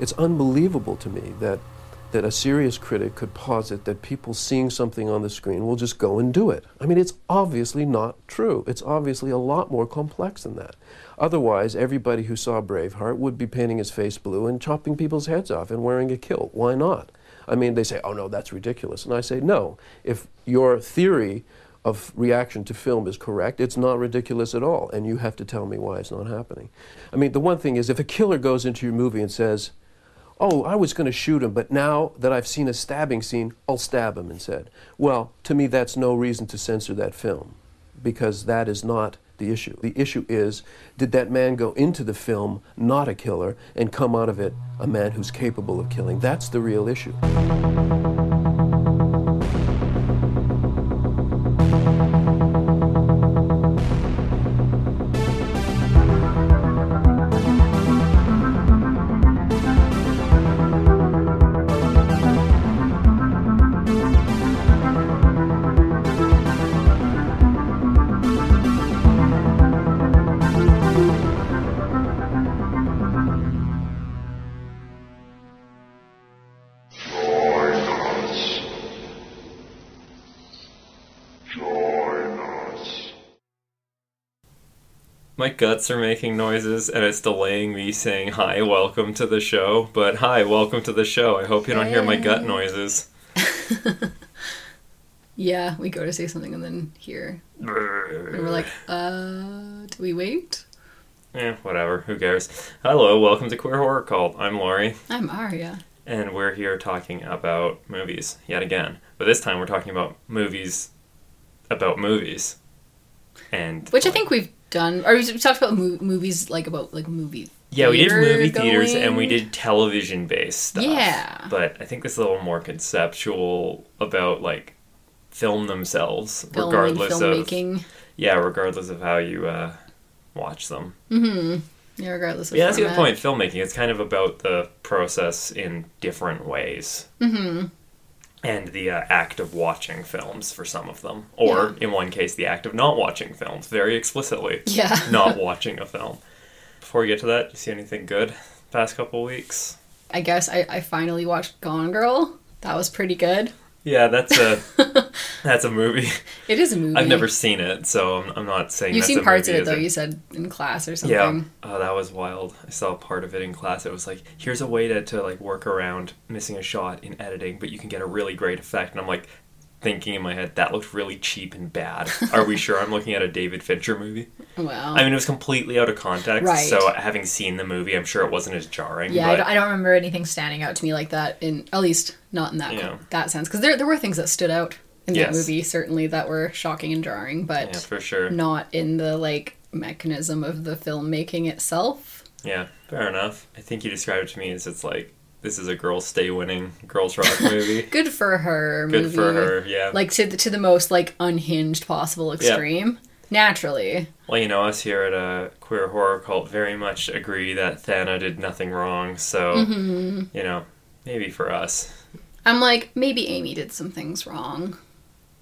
it's unbelievable to me that that a serious critic could posit that people seeing something on the screen will just go and do it. I mean, it's obviously not true. It's obviously a lot more complex than that. Otherwise, everybody who saw Braveheart would be painting his face blue and chopping people's heads off and wearing a kilt. Why not? I mean, they say, oh no, that's ridiculous. And I say, no, if your theory of reaction to film is correct, it's not ridiculous at all. And you have to tell me why it's not happening. I mean, the one thing is, if a killer goes into your movie and says, oh, I was going to shoot him, but now that I've seen a stabbing scene, I'll stab him instead. Well, to me, that's no reason to censor that film because that is not the issue. The issue is did that man go into the film not a killer and come out of it a man who's capable of killing? That's the real issue. My guts are making noises and it's delaying me saying hi, welcome to the show. But hi, welcome to the show. I hope you don't hear my gut noises. Yeah, we go to say something and then hear. And we're like, uh, do we wait? Eh, whatever, who cares? Hello, welcome to Queer Horror Cult. I'm Laurie, I'm Arya. and we're here talking about movies yet again. But this time we're talking about movies about movies. And Which I think we've done. Or we talked about mo- movies, like about like movie. Yeah, we did movie theaters and we did television based stuff. Yeah. But I think this is a little more conceptual about like film themselves, film regardless and of yeah, regardless of how you uh, watch them. Hmm. Yeah, regardless of Yeah, that's a good point. Filmmaking it's kind of about the process in different ways. Mm-hmm. And the uh, act of watching films for some of them, or in one case, the act of not watching films very explicitly. Yeah. not watching a film. Before we get to that, you see anything good past couple weeks? I guess I, I finally watched Gone Girl. That was pretty good. Yeah, that's a that's a movie. It is a movie. I've never seen it, so I'm, I'm not saying You've seen parts of it though. is You said in class or something. Yeah. Oh, that was wild. I saw part of it in class. It was like, here's a way to, to like work around missing a shot in editing, but you can get a really great effect. And I'm like thinking in my head, that looked really cheap and bad. Are we sure I'm looking at a David Fincher movie? Wow. I mean, it was completely out of context. Right. So having seen the movie, I'm sure it wasn't as jarring. yeah, I don't, I don't remember anything standing out to me like that. In at least not in that Yeah. that sense, because there there were things that stood out in Yes. that movie certainly that were shocking and jarring, but yeah, for sure. not in the like mechanism of the filmmaking itself. Yeah, fair enough. I think you described it to me as it's like, this is a girl stay winning girls rock movie. Good for her. Good movie. for her, yeah. Like to the, to the most like unhinged possible extreme. Naturally, Well, you know, us here at a queer horror cult very much agree that Thana did nothing wrong. So, Mm-hmm. you know, maybe for us. I'm like maybe Amy did some things wrong.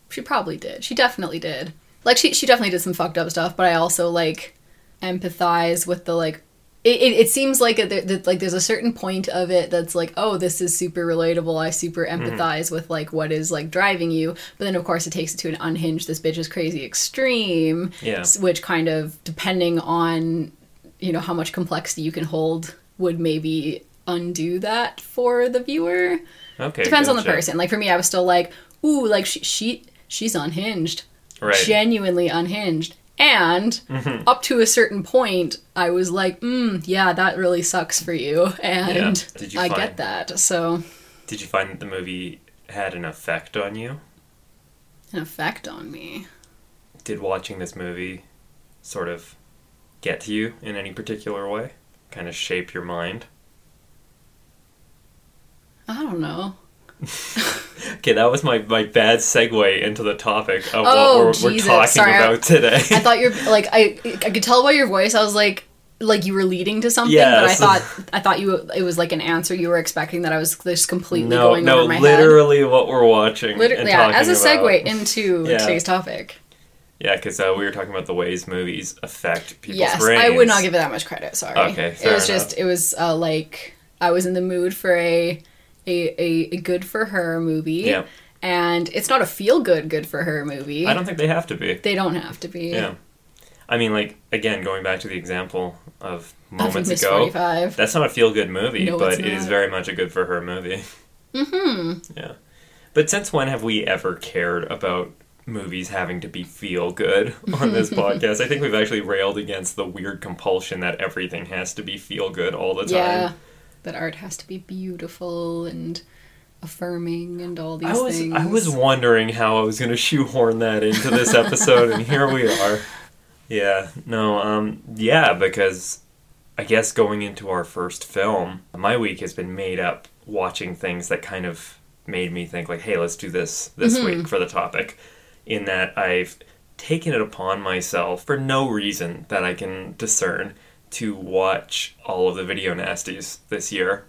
She probably did. She definitely did. Like she she definitely did some fucked up stuff, but I also like empathize with the like. It, it, it seems like that like there's a certain point of it that's like oh this is super relatable I super mm-hmm. empathize with like what is like driving you but then of course it takes it to an unhinged this bitch is crazy extreme Yeah. which kind of depending on you know how much complexity you can hold would maybe undo that for the viewer Okay. depends on the person. Like for me, I was still like, ooh, like she, she she's unhinged, Right. genuinely unhinged. And Mm-hmm. up to a certain point, I was like, mm, yeah, that really sucks for you, and Did you I find- get that. So Did you find that the movie had an effect on you? an effect on me. Did watching this movie sort of get to you in any particular way? Kind of shape your mind? I don't know. Okay, that was my, my bad segue into the topic of Oh, what we're, we're talking Sorry, about today. I thought you're like I I could tell by your voice. I was like like you were leading to something, Yeah, but I thought I thought you it was like an answer you were expecting that I was just completely no, going no, over my head. literally what we're watching. Literally, yeah. As a segue into Yeah. today's topic. Yeah, because uh, we were talking about the ways movies affect people's Yes, brains. I would not give it that much credit. Sorry. Okay, it was just it was uh, like I was in the mood for a a, a, a good for her movie. Yeah. And it's not a feel good good for her movie. I don't think they have to be. they don't have to be. Yeah. I mean, like again, going back to the example of moments ago, 45. that's not a feel good movie, No, but it is very much a good for her movie. Mm-hmm. Yeah. But since when have we ever cared about movies having to be feel good on this podcast? I think we've actually railed against the weird compulsion that everything has to be feel good all the time. Yeah. That art has to be beautiful and affirming and all these I was things. I was wondering how I was going to shoehorn that into this episode, and here we are. Yeah, no, um, yeah, because I guess going into our first film, my week has been made up watching things that kind of made me think like, hey, let's do this this week for the topic. In that I've taken it upon myself for no reason that I can discern to watch all of the video nasties this year.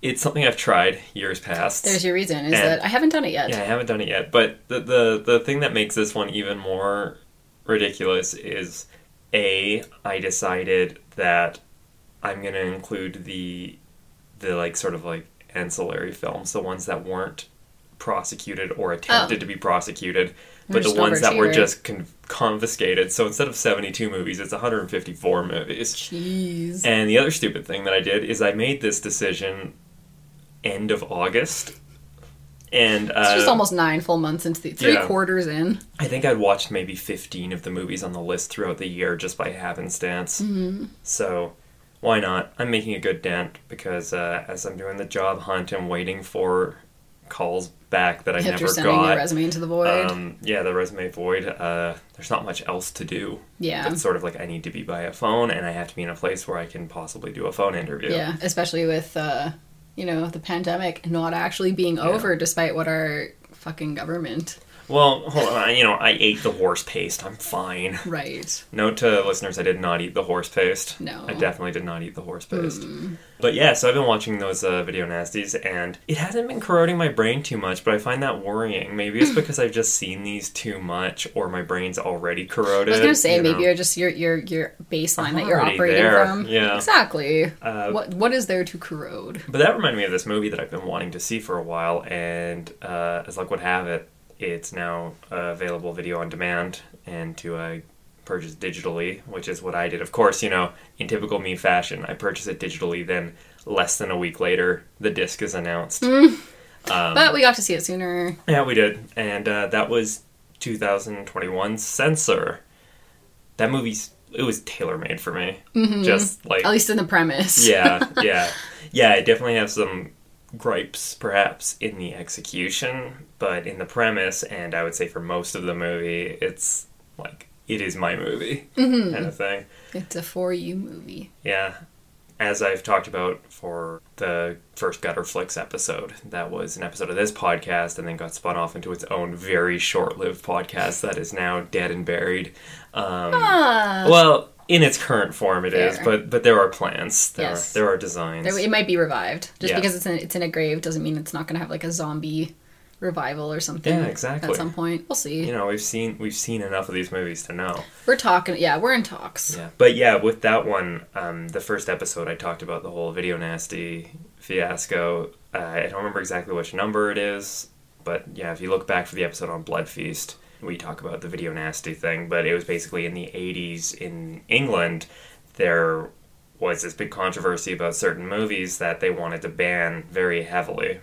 It's something I've tried years past. There's your reason, is that I haven't done it yet. Yeah, I haven't done it yet. But the, the the thing that makes this one even more ridiculous is a I decided that I'm gonna include the the like sort of like ancillary films, the ones that weren't prosecuted or attempted Oh. to be prosecuted, They're but the ones that were just con- confiscated. So instead of 72 movies, it's 154 movies. Jeez. And the other stupid thing that I did is I made this decision end of August. And uh, It's just almost nine full months into the three yeah. quarters in. I think I'd watched maybe 15 of the movies on the list throughout the year just by happenstance. Mm-hmm. So, why not? I'm making a good dent because uh, as I'm doing the job hunt and waiting for calls back that I After never sending got. your resume into the void. um, yeah, the resume void. Uh, there's not much else to do. yeah. It's sort of like I need to be by a phone and I have to be in a place where I can possibly do a phone interview. Yeah, especially with uh, you know the pandemic not actually being over, despite what our fucking government. Well, hold on. You know, I ate the horse paste. I'm fine. Right. Note to listeners, I did not eat the horse paste. No. I definitely did not eat the horse paste. But yeah, so I've been watching those uh, video nasties, and it hasn't been corroding my brain too much, but I find that worrying. Maybe it's because I've just seen these too much, or my brain's already corroded. I was gonna say you maybe know. you're just your your your baseline I'm that you're operating there, from. yeah. Exactly. Uh, what what is there to corrode? But that reminded me of this movie that I've been wanting to see for a while, and uh, as luck would have it, it's now uh, available video on demand and to uh, purchase digitally, which is what I did. Of course, you know, in typical me fashion, I purchase it digitally. Then less than a week later, the disc is announced. Um, but we got to see it sooner. Yeah, we did, and uh, that was 2021 Censor. That movie's it was tailor made for me. Just like At least in the premise. yeah, yeah, yeah. I definitely have some gripes, perhaps, in the execution, but in the premise, and I would say for most of the movie, it's like it is my movie mm-hmm. kind of thing. It's a for you movie. Yeah. As I've talked about for the first Gutter Flicks episode, that was an episode of this podcast and then got spun off into its own very short lived podcast that is now dead and buried. Um, Ah. well, in its current form, it is, Fair. but but there are plans. There Yes. are there are designs. There- It might be revived. Just Yeah. because it's in, it's in a grave doesn't mean it's not going to have like a zombie revival or something. Yeah, exactly. At some point, we'll see. you know, we've seen we've seen enough of these movies to know. We're talking. Yeah, we're in talks. Yeah, but yeah, with that one, um, the first episode I talked about the whole video nasty fiasco. Uh, I don't remember exactly which number it is, but yeah, if you look back for the episode on Blood Feast, we talk about the video nasty thing. But it was basically in the '80s in England, there was this big controversy about certain movies that they wanted to ban very heavily.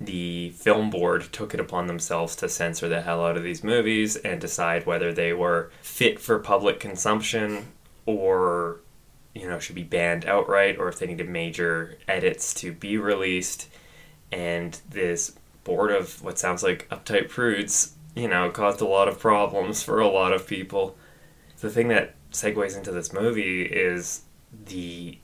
The film board took it upon themselves to censor the hell out of these movies and decide whether they were fit for public consumption or you know should be banned outright or if they needed major edits to be released. And this board of what sounds like uptight prudes you know caused a lot of problems for a lot of people. The thing that segues into this movie is the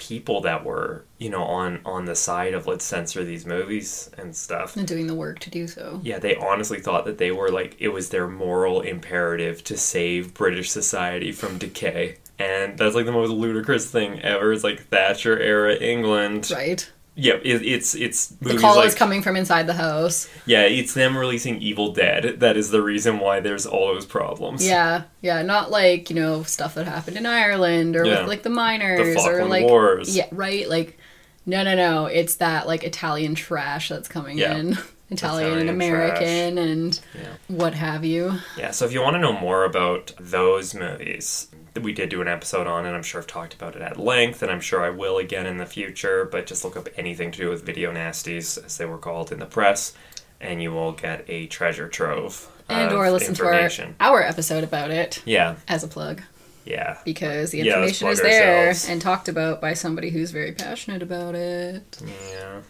people that were you know on on the side of let's censor these movies and stuff And doing the work to do so. yeah, they honestly thought that they were like it was their moral imperative to save British society from decay. And that's like the most ludicrous thing ever. It's like Thatcher era England. Right. Yeah, it, it's it's The call like is coming from inside the house. yeah, it's them releasing Evil Dead. That is the reason why there's all those problems. Yeah, yeah, not like you know stuff that happened in Ireland or Yeah. with like the miners The or like Wars. yeah, right, like no, no, no. It's that like Italian trash that's coming Yeah. in. Italian, and Italian American and Yeah. what have you. Yeah, so if you want to know more about those movies, we did do an episode on and I'm sure I've talked about it at length, and I'm sure I will again in the future. But just look up anything to do with video nasties, as they were called in the press, and you will get a treasure trove And or listen to our, our episode about it Yeah, as a plug. yeah, Because the Yeah, information is there ourselves. and talked about by somebody who's very passionate about it. yeah.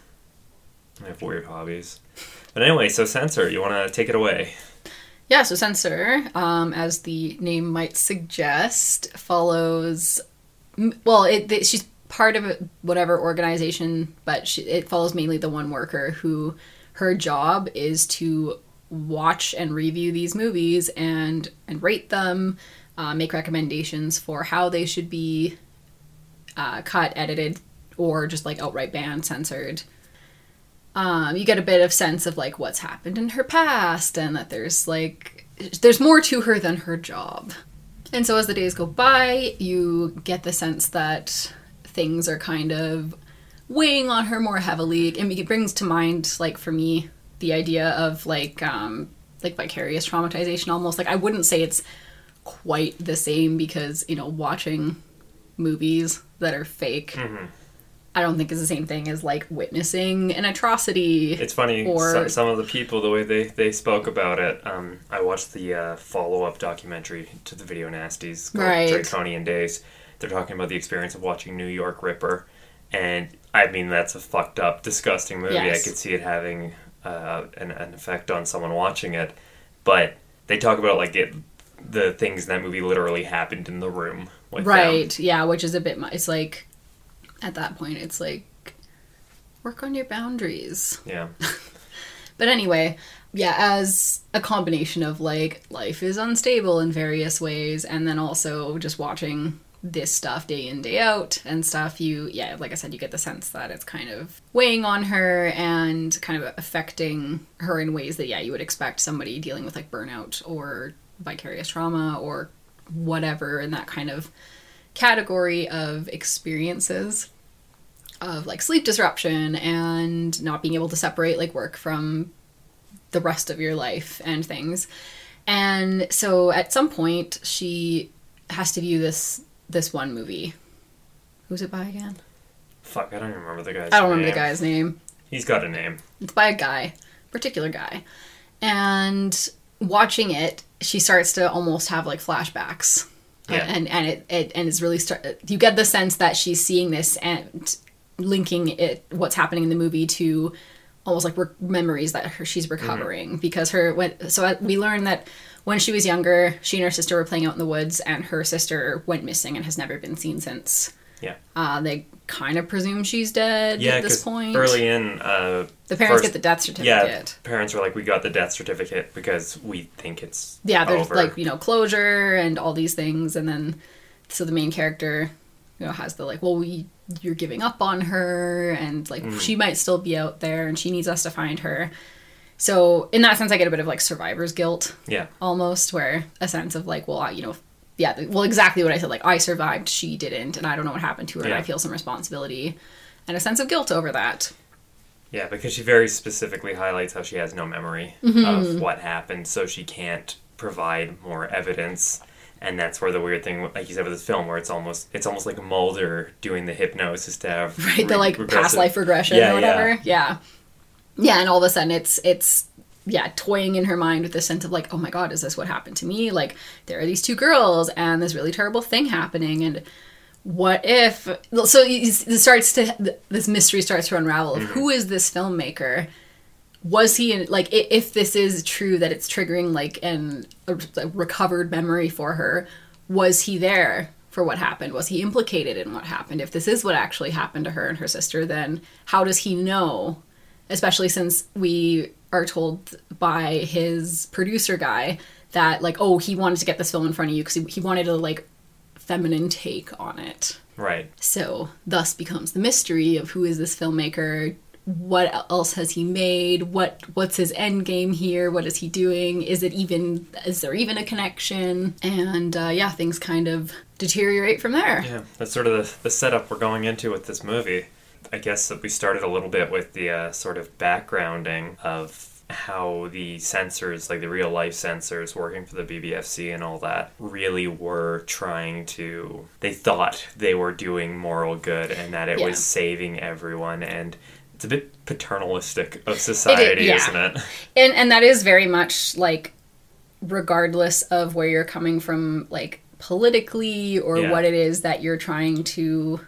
I have weird hobbies. But anyway, so censor, you want to take it away? Yeah, so Censor, um, as the name might suggest, follows. Well, it, th- she's part of whatever organization, but she, it follows mainly the one worker who her job is to watch and review these movies and and rate them, uh, make recommendations for how they should be uh, cut, edited, or just like outright banned, censored um, you get a bit of sense of like what's happened in her past and that there's like there's more to her than her job. And so as the days go by you get the sense that things are kind of weighing on her more heavily. And it brings to mind like for me the idea of like um like vicarious traumatization almost. Like i wouldn't say it's quite the same because you know watching movies that are fake I don't think is the same thing as like witnessing an atrocity. It's funny, Or- some, some of the people, the way they, they spoke about it. Um, I watched the uh, follow up documentary to the Video Nasties called Right. Draconian Days. They're talking about the experience of watching New York Ripper. And I mean, that's a fucked up, disgusting movie. Yes. I could see it having uh, an, an effect on someone watching it. But they talk about like it, the things in that movie literally happened in the room. With them. right? Yeah, which is a bit. It's like at that point, it's like work on your boundaries. Yeah. But anyway, yeah, as a combination of like life is unstable in various ways, and then also just watching this stuff day in day out and stuff you yeah like i said you get the sense that it's kind of weighing on her and kind of affecting her in ways that yeah you would expect somebody dealing with like burnout or vicarious trauma or whatever in that kind of category of experiences of like sleep disruption and not being able to separate like work from the rest of your life and things. And so at some point she has to view this this one movie. Who's it by again? Fuck, I don't even remember the guy's name. I don't remember the guy's name. He's got a name. It's by a guy, particular guy. And watching it, she starts to almost have like flashbacks. Yeah. and and it, it and it's really start you get the sense that she's seeing this and linking it what's happening in the movie to almost like re- memories that her, she's mm-hmm. recovering. Because her when so we learn that when she was younger she and her sister were playing out in the woods and her sister went missing and has never been seen since Yeah. uh, they kind of presume she's dead Yeah, at this point early in, uh, the parents first- get the death certificate. yeah, parents were like, "We got the death certificate because we think it's yeah there's over." like you know closure and all these things and then so the main character you know has the like well we you're giving up on her and like Mm. she might still be out there and she needs us to find her so in that sense i get a bit of like survivor's guilt yeah, almost where a sense of like well you know yeah well exactly what i said like i survived she didn't and i don't know what happened to her and i feel some responsibility and a sense of guilt over that yeah, because she very specifically highlights how she has no memory Mm-hmm. of what happened, so she can't provide more evidence. And that's where the weird thing, like you said with this film, where it's almost it's almost like Mulder doing the hypnosis to have right the re- like past life regression Yeah, or whatever Yeah. yeah. yeah and all of a sudden it's it's yeah toying in her mind with the sense of like oh my god is this what happened to me? Like there are these two girls and this really terrible thing happening and what if so it starts to this mystery starts to unravel of mm-hmm. who is this filmmaker? Was he in like if this is true that it's triggering like an a, a recovered memory for her was he there for what happened? Was he implicated in what happened? If this is what actually happened to her and her sister then how does he know? Especially since we are told by his producer guy that like oh he wanted to get this film in front of you because he, he wanted a like feminine take on it. Right. so thus becomes the mystery of who is this filmmaker? What else has he made? What what's his end game here? What is he doing? Is it even is there even a connection? And uh, yeah things kind of deteriorate from there. Yeah, that's sort of the, the setup we're going into with this movie. I guess that we started a little bit with the uh, sort of backgrounding of how the censors, like the real life censors working for the BBFC and all that, really were trying to. They thought they were doing moral good and that it Yeah. was saving everyone. And it's a bit paternalistic of society, yeah. isn't it? and and that is very much like regardless of where you're coming from like politically or Yeah. what it is that you're trying to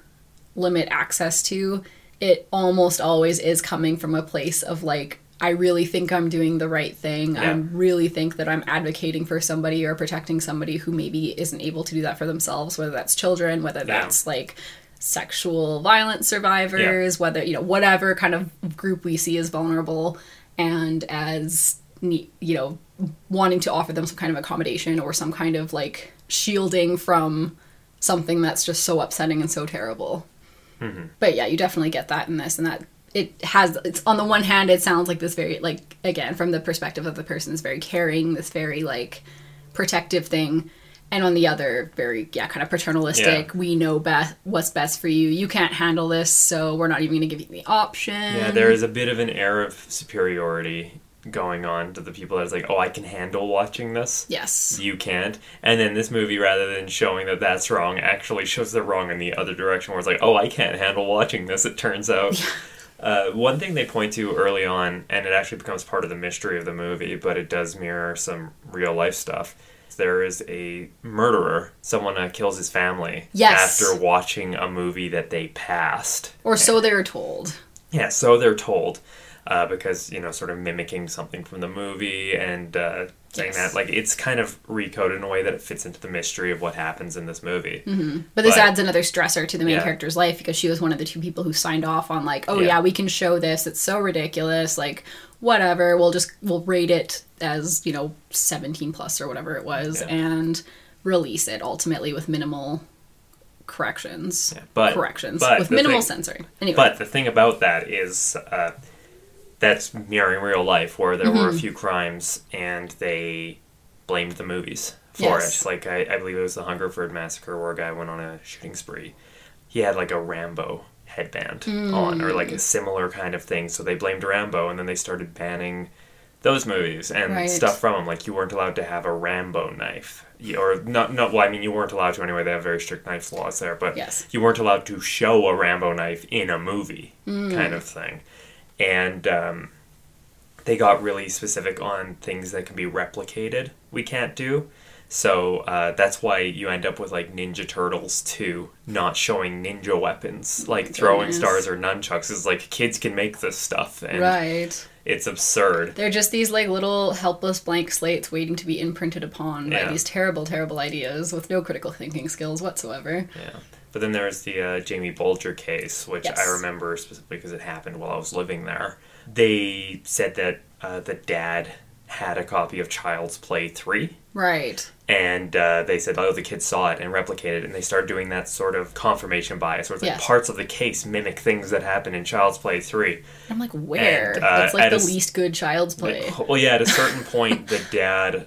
limit access to it almost always is coming from a place of like I really think I'm doing the right thing. I really think that I'm advocating for somebody or protecting somebody who maybe isn't able to do that for themselves, whether that's children, whether that's like sexual violence survivors, whether, you know, whatever kind of group we see as vulnerable and as, you know, wanting to offer them some kind of accommodation or some kind of like shielding from something that's just so upsetting and so terrible. Mm-hmm. But yeah, you definitely get that in this, and that it has. It's on the one hand, it sounds like this very like again from the perspective of the person is very caring, this very like protective thing, and on the other, very yeah, kind of paternalistic. Yeah. We know best what's best for you. You can't handle this, so we're not even going to give you the option. Yeah, there is a bit of an air of superiority going on to the people that's like, oh, I can handle watching this. Yes. You can't. And then this movie, rather than showing that that's wrong, actually shows they're wrong in the other direction, where it's like, oh, I can't handle watching this, it turns out. Uh, one thing they point to early on, and it actually becomes part of the mystery of the movie, but it does mirror some real life stuff. There is a murderer. Someone uh, kills his family Yes. after watching a movie that they passed. Or so they're told. Yeah, so they're told. Uh, because, you know, sort of mimicking something from the movie and uh, saying Yes. that, like, it's kind of recoded in a way that it fits into the mystery of what happens in this movie. But this But- adds another stressor to the main Yeah. character's life because she was one of the two people who signed off on like, oh Yeah. yeah, we can show this. It's so ridiculous. Like, whatever. We'll just we'll rate it as you know, seventeen plus or whatever it was, Yeah. and release it ultimately with minimal corrections. Yeah, but- corrections but with minimal thing- censoring. Anyway, But the thing about that is uh, that's mirroring real life, where there Mm-hmm. were a few crimes and they blamed the movies for Yes. it. Like, I, I believe it was the Hungerford Massacre where a guy went on a shooting spree. He had, like, a Rambo headband on, or Mm. like a similar kind of thing. So they blamed Rambo, and then they started banning those movies and Right. stuff from them. Like, you weren't allowed to have a Rambo knife. You- Or not, not, well, I mean, you weren't allowed to anyway. They have very strict knife laws there, but Yes. you weren't allowed to show a Rambo knife in a movie, Mm. kind of thing. And um, they got really specific on things that can be replicated. We can't do. So uh, that's why you end up with like Ninja Turtles 2 not showing ninja weapons, like throwing stars or nunchucks. Is like kids can make this stuff, and right. it's absurd. They're just these like little helpless blank slates waiting to be imprinted upon by these terrible, terrible ideas with no critical thinking skills whatsoever. Yeah. But then there's the uh, Jamie Bulger case, which Yes. I remember specifically because it happened while I was living there. They said that uh, the dad had a copy of Child's Play 3, Right. and uh, they said, oh, the kids saw it and replicated it, and they started doing that sort of confirmation bias, where it's like Yes. parts of the case mimic things that happen in Child's Play 3. I'm like, where? And, uh, That's like the a least good child's play. Well, yeah, at a certain point, the dad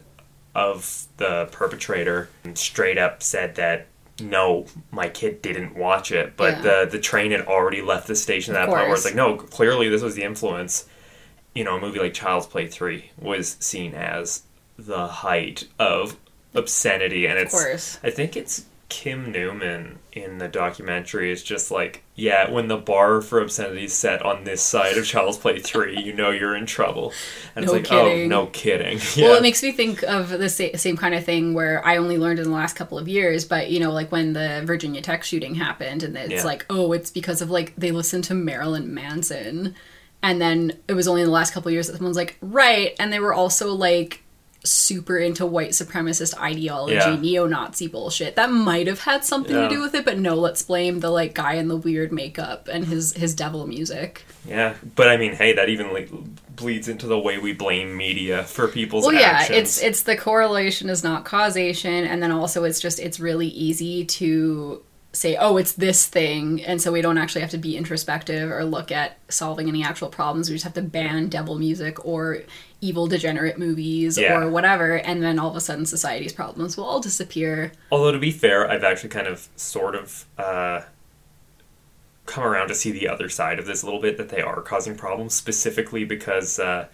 of the perpetrator straight up said that no, my kid didn't watch it, but Yeah. the the train had already left the station at that point where it's like, no, clearly this was the influence. You know, a movie like Child's Play Three was seen as the height of obscenity, and Of it's course. I think it's Kim Newman in the documentary is just like, yeah, when the bar for obscenity is set on this side of Child's Play 3, you know you're in trouble. And No it's like, oh, kidding. oh, no kidding. Well, it makes me think of the sa- same kind of thing where I only learned in the last couple of years, but you know, like when the Virginia Tech shooting happened, and it's Yeah. like, oh, it's because of like they listened to Marilyn Manson, and then it was only in the last couple of years that someone's like, right, and they were also like super into white supremacist ideology, Yeah. neo-Nazi bullshit. That might have had something Yeah. to do with it, but no, let's blame the like guy in the weird makeup and his his devil music. yeah. But I mean, hey, that even like, bleeds into the way we blame media for people's well yeah actions. it's it's the correlation is not causation and then also it's just it's really easy to say oh it's this thing and so we don't actually have to be introspective or look at solving any actual problems we just have to ban devil music or evil degenerate movies Yeah. or whatever and then all of a sudden society's problems will all disappear Although to be fair, I've actually kind of sort of uh, come around to see the other side of this a little bit that they are causing problems specifically because uh,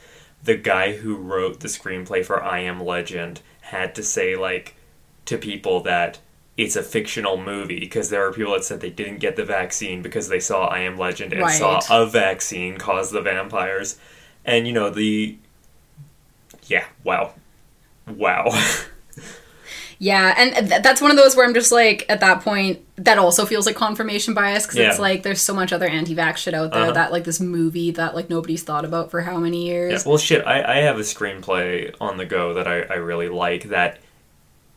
the guy who wrote the screenplay for I Am Legend had to say like to people that it's a fictional movie because there are people that said they didn't get the vaccine because they saw I Am Legend and Right. saw a vaccine cause the vampires. And you know the yeah, wow. Wow. Yeah, and th- that's one of those where I'm just like, at that point, that also feels like confirmation bias because it's like there's so much other anti-vax shit out there Uh-huh. that like this movie that like nobody's thought about for how many Yeah, years. well, shit, I, I have a screenplay on the go that I, I really like that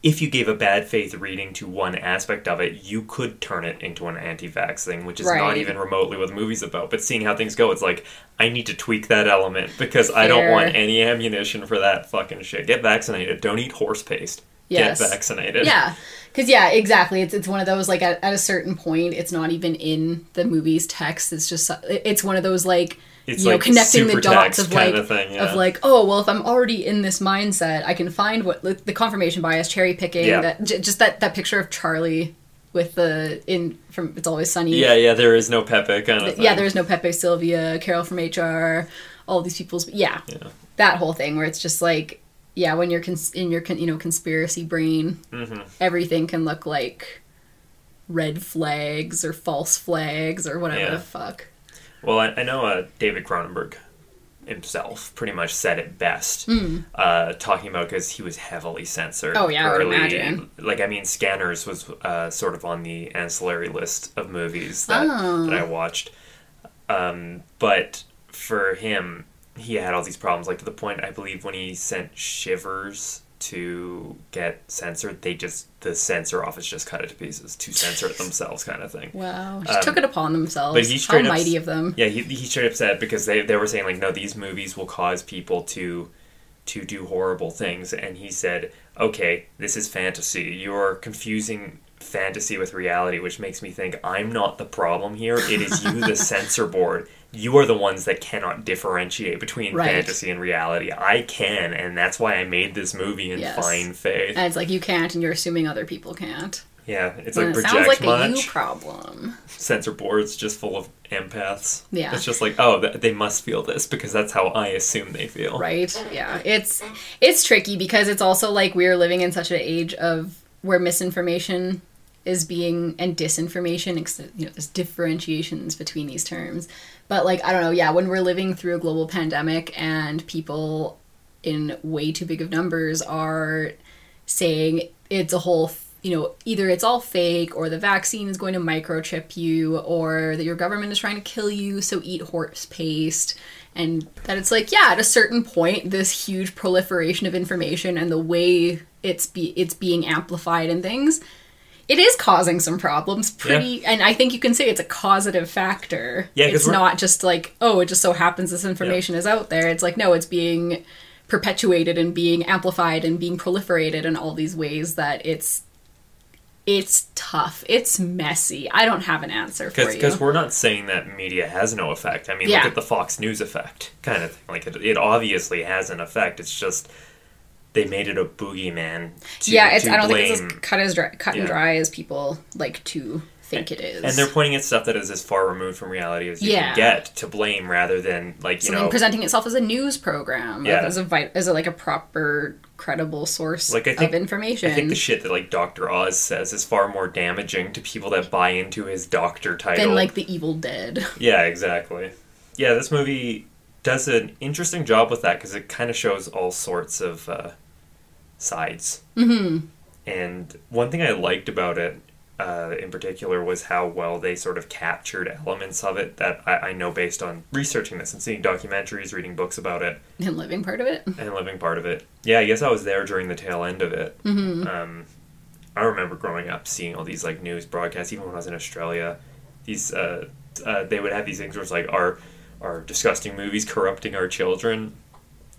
if you gave a bad faith reading to one aspect of it, you could turn it into an anti vax thing, which is not even remotely what the movie's about. But seeing how things go, it's like, I need to tweak that element because I don't want any ammunition for that fucking shit. Get vaccinated. Don't eat horse paste. Yes. Get vaccinated. Yeah, because yeah, exactly. It's it's one of those like at, at a certain point, it's not even in the movie's text. It's just it's one of those like It's you know connecting the dots of like kinda thing, yeah. of like oh well if I'm already in this mindset, I can find what the confirmation bias, cherry picking, Yeah. that j- just that that picture of Charlie with the in from It's Always Sunny. Yeah, yeah, there is no Pepe kind of yeah. There's no Pepe Sylvia, Carol from HR, all these people's yeah, Yeah. that whole thing where it's just like yeah when you're cons- in your con- you know conspiracy brain Mm-hmm. everything can look like red flags or false flags or whatever Yeah. the fuck Well, I, I know uh, David Cronenberg himself pretty much said it best, uh, talking about because he was heavily censored. Oh, yeah, I would imagine. Like, I mean, Scanners was uh, sort of on the ancillary list of movies that, Oh. that I watched. Um, but for him, he had all these problems, like to the point I believe when he sent Shivers to get censored, they just the censor office just cut it to pieces to censor it themselves, kind of thing. wow just took it upon themselves Um, but he how straight up mighty of them Yeah, he, he straight up said because they, they were saying like no, these movies will cause people to to do horrible things, and he said, okay, this is fantasy. You're confusing fantasy with reality, which makes me think I'm not the problem here. It is you, the censor board. You are the ones that cannot differentiate between Right. fantasy and reality. I can, and that's why I made this movie in Yes. fine faith. and it's like you can't and you're assuming other people can't Yeah, it's and like it project sounds like much. a you problem censor boards just full of empaths. Yeah. It's just like, oh, they must feel this because that's how I assume they feel. right yeah it's it's tricky because it's also like we're living in such an age of where misinformation is being and disinformation you know there's differentiations between these terms but like i don't know yeah when we're living through a global pandemic and people in way too big of numbers are saying it's a whole you know either it's all fake or the vaccine is going to microchip you or that your government is trying to kill you so eat horse paste. And that it's like yeah at a certain point this huge proliferation of information and the way it's be it's being amplified and things it is causing some problems pretty and i think you can say it's a causative factor Yeah, 'cause it's not just like oh it just so happens this information is out there it's like no it's being perpetuated and being amplified and being proliferated in all these ways that it's it's tough it's messy i don't have an answer for you Because we're not saying that media has no effect. I mean, Yeah. look at the Fox News effect, kind of thing. Like, it, it obviously has an effect. It's just they made it a boogeyman. To, yeah it's i don't blame. think it's as cut as dry, cut Yeah. and dry as people like to think it is And they're pointing at stuff that is as far removed from reality as you Yeah. can get to blame, rather than like you something know, presenting itself as a news program Yeah. as a vi- as a like a proper credible source Like, I think- of information I think the shit that like Doctor Oz says is far more damaging to people that buy into his doctor title. than like the evil dead Yeah, exactly. Yeah, this movie does an interesting job with that because it kind of shows all sorts of uh, sides. Mm-hmm. And one thing I liked about it, uh, in particular, was how well they sort of captured elements of it that I, I know based on researching this and seeing documentaries, reading books about it, and living part of it and living part of it. Yeah, I guess I was there during the tail end of it. Mm-hmm. Um, I remember growing up seeing all these like news broadcasts, even when I was in Australia. These uh, uh, they would have these things where it's like our our disgusting movies corrupting our children.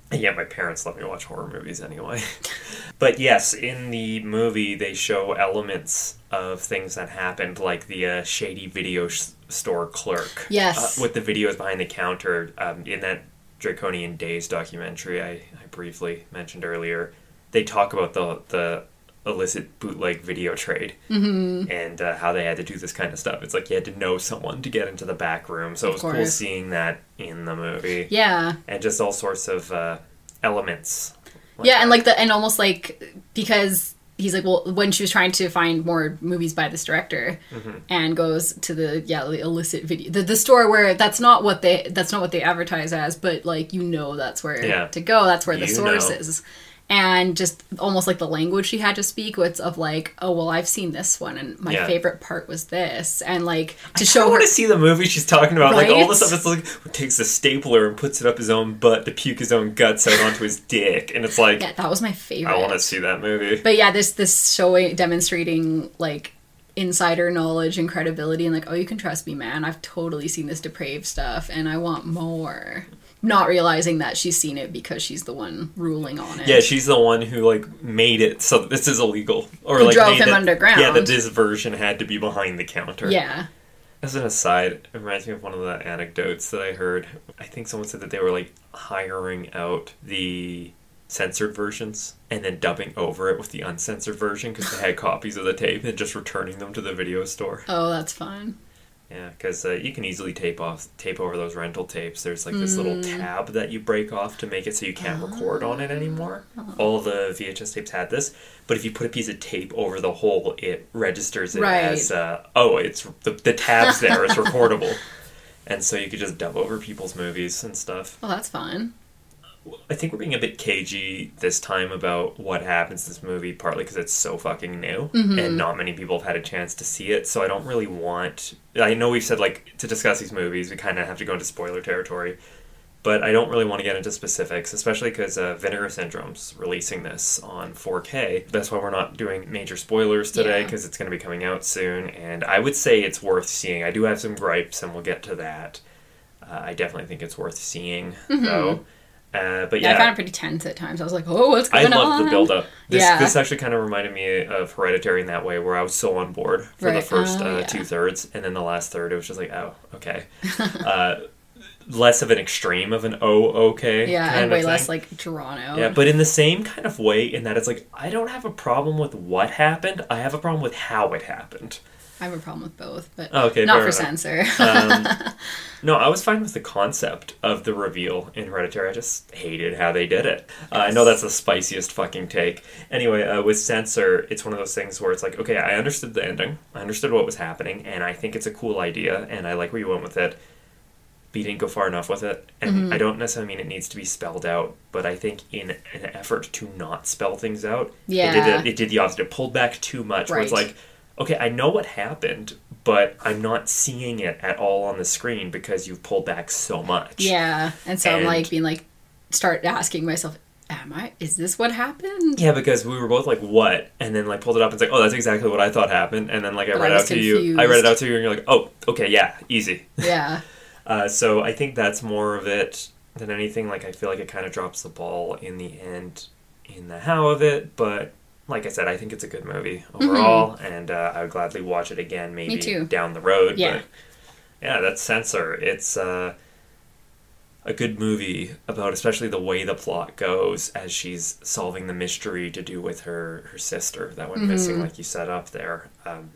Yet my parents let me watch horror movies anyway. but yes, in the movie they show elements of things that happened, like the uh, shady video sh- store clerk. Yes. Uh, with the videos behind the counter um, in that Draconian Days documentary I, I briefly mentioned earlier. They talk about the the illicit bootleg video trade mm-hmm. and uh, how they had to do this kind of stuff. It's like you had to know someone to get into the back room. So Of it was cool seeing that in the movie Yeah. and just all sorts of uh, elements. yeah, and like the and almost like because he's like, well, when she was trying to find more movies by this director, Mm-hmm. and goes to the yeah the illicit video the, the store where that's not what they that's not what they advertise as, but like you know that's where Yeah. to go. That's where the You source know. is. And just almost like the language she had to speak was of like, oh well, I've seen this one, and my Yeah. favorite part was this, and like to I show her want to see the movie she's talking about. Like all the stuff. It's like takes a stapler and puts it up his own butt to puke his own guts out onto his dick, and it's like yeah, that was my favorite. I want to see that movie. But yeah, this this showing demonstrating like insider knowledge and credibility and like, oh, you can trust me, man. I've totally seen this depraved stuff and I want more. Not realizing that she's seen it because she's the one ruling on it. Yeah, she's the one who like made it so that this is illegal, or Who like drove him that- underground. Yeah, that this version had to be behind the counter. Yeah. As an aside, it reminds me of one of the anecdotes that I heard. I think someone said that they were like hiring out the censored versions and then dubbing over it with the uncensored version because they had copies of the tape and just returning them to the video store. Oh, that's fun. Yeah, because uh, you can easily tape off tape over those rental tapes. There's like this little Mm. tab that you break off to make it so you can't record on it anymore. Oh. All the VHS tapes had this, but if you put a piece of tape over the hole, it registers it Right. as uh, oh, it's the the tab's there, it's recordable, and so you could just dub over people's movies and stuff. Oh, that's fun. I think we're being a bit cagey this time about what happens in this movie, partly because it's so fucking new Mm-hmm. and not many people have had a chance to see it. So I don't really want. I know we've said like to discuss these movies, we kind of have to go into spoiler territory, but I don't really want to get into specifics, especially because uh, Vinegar Syndrome's releasing this on 4K. That's why we're not doing major spoilers today Yeah. because it's going to be coming out soon. And I would say it's worth seeing. I do have some gripes, and we'll get to that. Uh, I definitely think it's worth seeing, though. Uh, but Yeah, yeah, I found it pretty tense at times. I was like, oh, what's going on? I love the build up. This, Yeah. this actually kind of reminded me of Hereditary in that way, where I was so on board for the first Oh, uh, yeah. two thirds, and then the last third, it was just like, oh, okay. uh, less of an extreme of an oh, okay. Yeah, kind and way less like Toronto. Yeah, but in the same kind of way, in that it's like, I don't have a problem with what happened, I have a problem with how it happened. I have a problem with both, but Oh, Okay, not for enough. censor. Um, no, I was fine with the concept of the reveal in Hereditary. I just hated how they did it. Uh, I know that's the spiciest fucking take. Anyway, uh, with Censor, it's one of those things where it's like, okay, I understood the ending, I understood what was happening, and I think it's a cool idea, and I like where you went with it. But you didn't go far enough with it, and Mm-hmm. I don't necessarily mean it needs to be spelled out, but I think in an effort to not spell things out, it Yeah. did the, it did the opposite. It pulled back too much. Where it's like, okay, I know what happened, but I'm not seeing it at all on the screen because you've pulled back so much. yeah, and so I'm like being like, start asking myself, am I? Is this what happened? Yeah, because we were both like, "What?" and then like pulled it up and it's like, "Oh, that's exactly what I thought happened." And then like I But I read was out to you, I read it out to you, and you're like, "Oh, okay, yeah, easy." Yeah. Uh, so I think that's more of it than anything. Like I feel like it kind of drops the ball in the end in the how of it, but like I said, I think it's a good movie overall, and uh, I would gladly watch it again, maybe down the road. Yeah. But yeah, that's Censor. It's uh, a good movie about especially the way the plot goes as she's solving the mystery to do with her her sister that went missing, like you set up there. Um,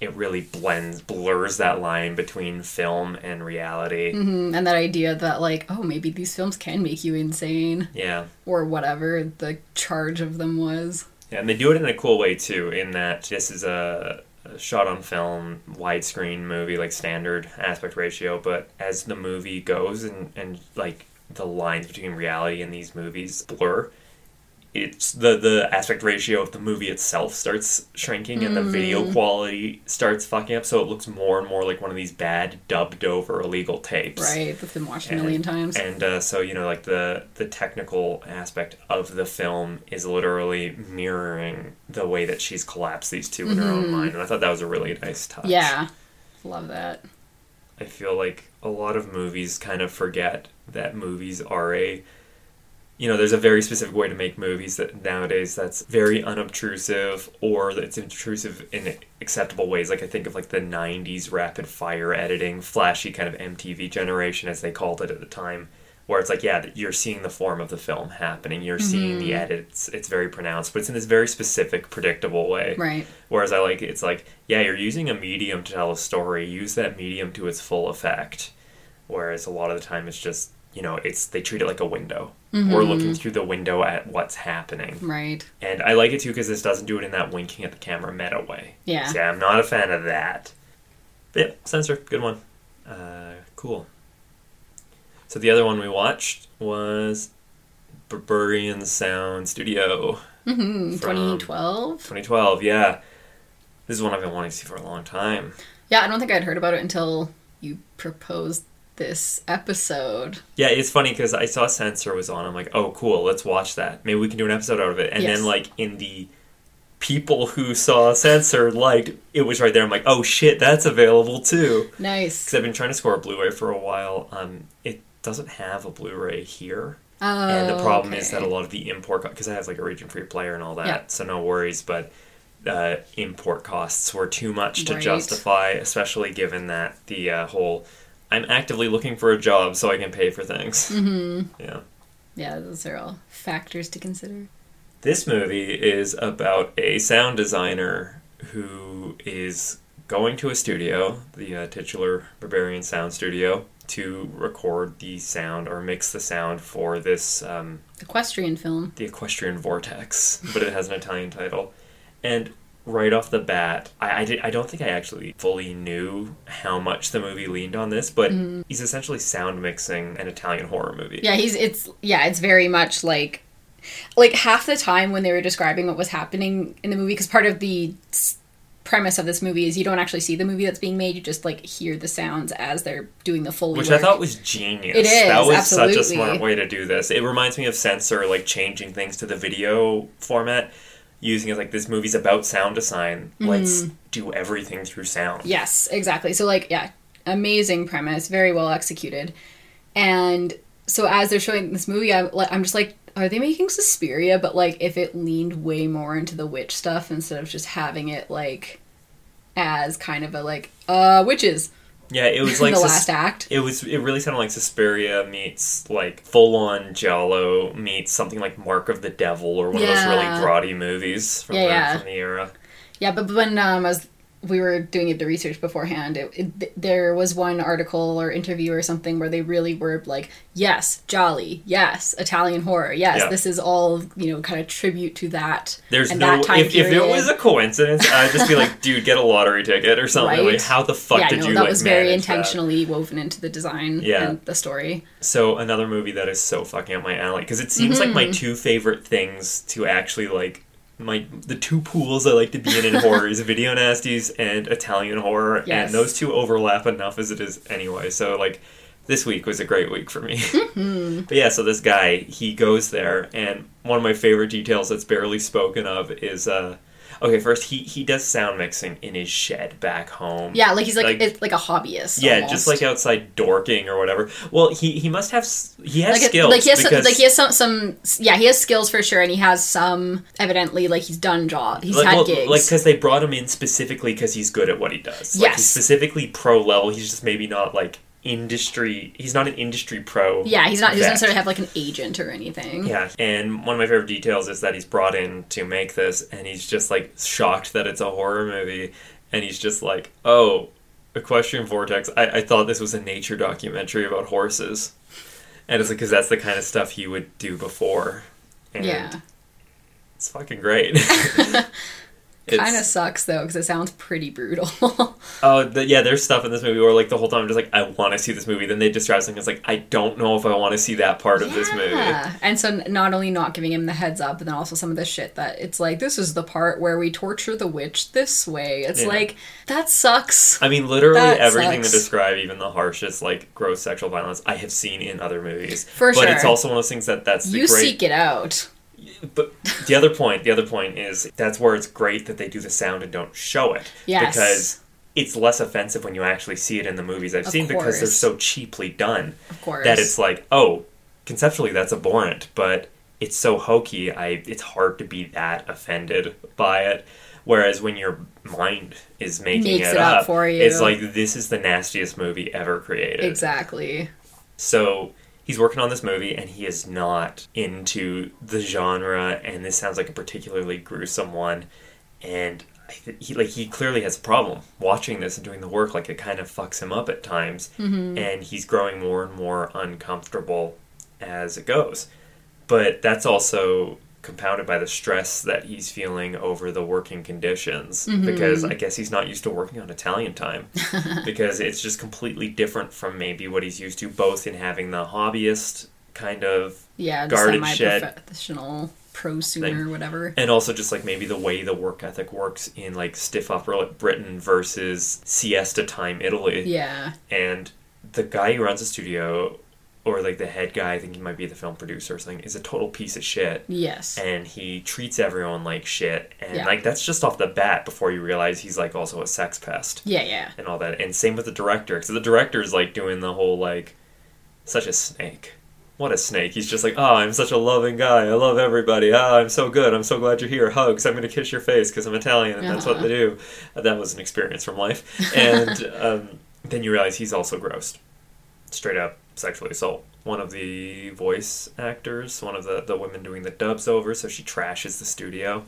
it really blends, blurs that line between film and reality. Mhm, And that idea that, like, oh, maybe these films can make you insane, Yeah. or whatever the charge of them was. Yeah, and they do it in a cool way too, in that this is a, shot on film, widescreen movie, like standard aspect ratio, but as the movie goes and, and like the lines between reality and these movies blur, it's the the aspect ratio of the movie itself starts shrinking and the video quality starts fucking up, so it looks more and more like one of these bad dubbed over illegal tapes. Right, that's been watched a million times. And uh, so you know, like the the technical aspect of the film is literally mirroring the way that she's collapsed these two in her own mind, and I thought that was a really nice touch. Mm-hmm. yeah, love that. I feel like a lot of movies kind of forget that movies are a you know, there's a very specific way to make movies that nowadays that's very unobtrusive or that's intrusive in acceptable ways. Like I think of like the 90s rapid fire editing, flashy kind of MTV generation as they called it at the time. where it's like, yeah, you're seeing the form of the film happening. You're seeing the mm-hmm. edits. It's very pronounced, but it's in this very specific, predictable way. Right. Whereas I like it's like, yeah, you're using a medium to tell a story. Use that medium to its full effect. Whereas a lot of the time it's just, you know, it's they treat it like a window. We're looking through the window at what's happening. Right. And I like it too because this doesn't do it in that winking at the camera meta way. Yeah. Yeah, I'm not a fan of that. But yeah, Censor, good one. Uh, cool. So the other one we watched was Berberian Sound Studio Mm-hmm. 2012. 2012. Yeah, this is one I've been wanting to see for a long time. Yeah, I don't think I'd heard about it until you proposed this episode. Yeah, it's funny because I saw Censor was on. I'm like, oh, cool, let's watch that. Maybe we can do an episode out of it. And Yes. then, like, in the people who saw Censor liked it was right there. I'm like, oh shit, that's available too. Nice. Because I've been trying to score a Blu-ray for a while. Um, it doesn't have a Blu-ray here, Oh, and the problem is that a lot of the import because I have like a region-free player and all that, Yeah. so no worries. But uh, import costs were too much to Right. justify, especially given that the uh, whole I'm actively looking for a job so I can pay for things. Mm-hmm. Yeah. Yeah, those are all factors to consider. This movie is about a sound designer who is going to a studio, the uh, titular Berberian Sound Studio, to record the sound or mix the sound for this um, Equestrian film. the Equestrian Vortex, but it has an Italian title. And right off the bat, I, I, did, I don't think I actually fully knew how much the movie leaned on this, but mm-hmm. he's essentially sound mixing an Italian horror movie. Yeah, he's it's yeah, it's very much like like half the time when they were describing what was happening in the movie because part of the premise of this movie is you don't actually see the movie that's being made, you just like hear the sounds as they're doing the full Which work. I thought was genius. It is, That was such a smart way to do this. It reminds me of Censor, like changing things to the video format, using it like this movie's about sound design. Let's do everything through sound. Yes, exactly. So like yeah, amazing premise, very well executed. And so as they're showing this movie, I'm, like, I'm just like, are they making Suspiria? But like, if it leaned way more into the witch stuff instead of just having it like as kind of a like uh witches Yeah, it was like the sus- last act. It was. It really sounded like Suspiria meets like full on Giallo meets something like Mark of the Devil or one of those really Yeah. grotty movies from, Yeah, the, yeah. from the era. Yeah, but when um, as we were doing the research beforehand, it, it, there was one article or interview or something where they really were like, "Yes, giallo. Yes, Italian horror. Yes, Yeah. this is all you know, kind of tribute to that." There's and no. that time If, if it was a coincidence, I'd just be like, dude, get a lottery ticket or something. Right. Like, how the fuck yeah, did no, you that like was very manage that? intentionally woven into the design Yeah. and the story. So another movie that is so fucking up my alley because it seems like Mm-hmm. my two favorite things to actually like my the two pools I like to be in in horror is video nasties and Italian horror, Yes. and those two overlap enough as it is anyway. So like this week was a great week for me. Mm-hmm. but yeah, so this guy he goes there, and one of my favorite details that's barely spoken of is uh okay first he he does sound mixing in his shed back home. Yeah, like he's like Like- it's like a hobbyist. Yeah, almost. just like outside dorking or whatever. Well, he he must have he has like, skills like he has some, because like he has some some yeah he has skills for sure and he has some evidently like he's done job he's like, had well, gigs like because they brought him in specifically because he's good at what he does. Like, Yes. he's specifically pro level. He's just maybe not like industry. He's not an industry pro. yeah he's not he doesn't necessarily have like an agent or anything Yeah, and one of my favorite details is that he's brought in to make this, and he's just like shocked that it's a horror movie, and he's just like, "Oh, Equestrian Vortex. I, I thought this was a nature documentary about horses," and it's like because that's the kind of stuff he would do before. And yeah it's fucking great. Kind of sucks though because it sounds pretty brutal Oh, the, yeah, there's stuff in this movie where, like, the whole time I'm just like, I want to see this movie. Then they describe something, it's like, I don't know if I want to see that part of this movie. Yeah. and so not only not giving him the heads up but then also some of the shit that it's like this is the part where we torture the witch this way it's Yeah. like that sucks I mean, literally That everything sucks. to describe even the harshest, like, gross sexual violence I have seen in other movies. For but it's also one of those things that that's the you great. seek it out But the other point, the other point is that's where it's great that they do the sound and don't show it. Yes. Because it's less offensive when you actually see it in the movies I've Of seen because they're so cheaply done. of course that it's like, oh, conceptually that's abhorrent, but it's so hokey, I it's hard to be that offended by it. Whereas when your mind is making Makes it, it up up, for you. it's like this is the nastiest movie ever created. exactly So he's working on this movie and he is not into the genre and this sounds like a particularly gruesome one. And he like he clearly has a problem watching this and doing the work like it kind of fucks him up at times. Mm-hmm. And he's growing more and more uncomfortable as it goes. But that's also compounded by the stress that he's feeling over the working conditions mm-hmm. because I guess he's not used to working on Italian time because it's just completely different from maybe what he's used to both in having the hobbyist kind of Yeah, the Guarded shed. semi-professional prosumer or whatever. and also just like maybe the way the work ethic works in like stiff upper Britain versus siesta time Italy. Yeah, and the guy who runs the studio or like the head guy I think he might be the film producer or something is a total piece of shit. Yes, and he treats everyone like shit. And Yeah. like that's just off the bat before you realize he's like also a sex pest. Yeah, yeah. and all that. And same with the director so the director is like doing the whole like such a snake. What a snake. He's just like oh i'm such a loving guy. I love everybody. Oh i'm so good. I'm so glad you're here. Hugs. I'm gonna kiss your face because i'm italian and that's what Uh-huh. they do. Uh, that was an experience from life. And um, then you realize he's also grossed straight up sexually assault. One of the voice actors one of the, the women doing the dubs over so she trashes the studio.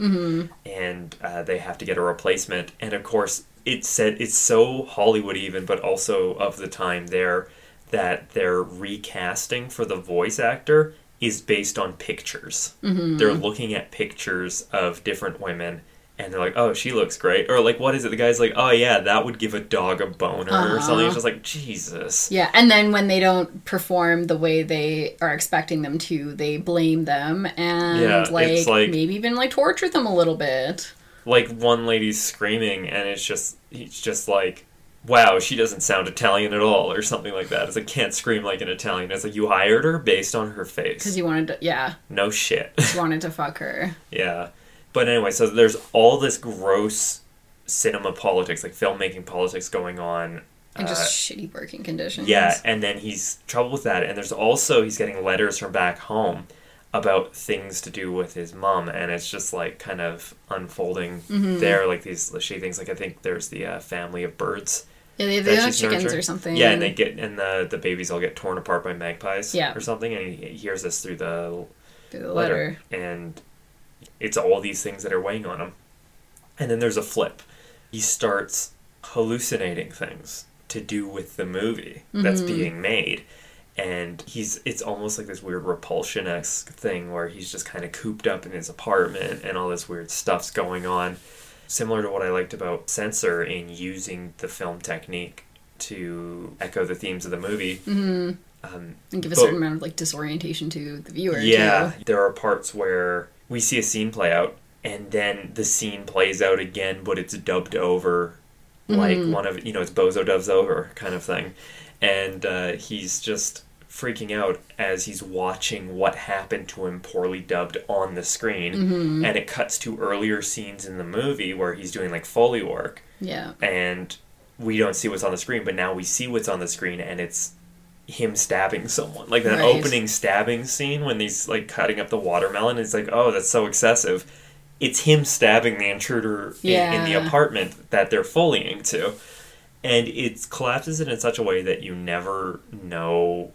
And uh, they have to get a replacement. And of course it said it's so hollywood even but also of the time there that their recasting for the voice actor is based on pictures. They're looking at pictures of different women and they're like oh she looks great. Or like what is it? The guy's like oh yeah that would give a dog a boner or uh-huh. something. It's just like jesus. Yeah, and then when they don't perform the way they are expecting them to, they blame them and Yeah, like, like- maybe even like torture them a little bit. like one lady's screaming and it's just it's just like wow she doesn't sound italian at all or something like that. It's like can't scream like an italian. It's like you hired her based on her face. Because you wanted to, yeah, no shit. You wanted to fuck her. yeah but anyway so there's all this gross cinema politics like filmmaking politics going on And uh, just shitty working conditions. yeah, and then he's trouble with that, and there's also he's getting letters from back home about things to do with his mom, and it's just like kind of unfolding Mm-hmm. there, like these shitty things. Like I think there's the uh, family of birds. Yeah, they, they have chickens nurturing. or something. Yeah, and they get and the the babies all get torn apart by magpies. Yeah. or something, and he, he hears this through the through the letter, letter. and it's all these things that are weighing on him. And then there's a flip. He starts hallucinating things to do with the movie that's Mm-hmm. being made. And he's it's almost like this weird repulsion esque thing where he's just kind of cooped up in his apartment and all this weird stuff's going on. Similar to what I liked about Censor in using the film technique to echo the themes of the movie. Mm-hmm. Um, And give a But- certain amount of like disorientation to the viewer. yeah, Too. there are parts where we see a scene play out, and then the scene plays out again, but it's dubbed over, like one of you know, it's Bozo dubs over kind of thing, and uh, he's just freaking out as he's watching what happened to him poorly dubbed on the screen, and it cuts to earlier scenes in the movie where he's doing like foley work, Yeah. and we don't see what's on the screen, but now we see what's on the screen, and it's him stabbing someone. Like that Right. opening stabbing scene when he's like cutting up the watermelon. It's like, oh, that's so excessive. It's him stabbing the intruder in, in the apartment that they're foleying to, and it collapses it in such a way that you never know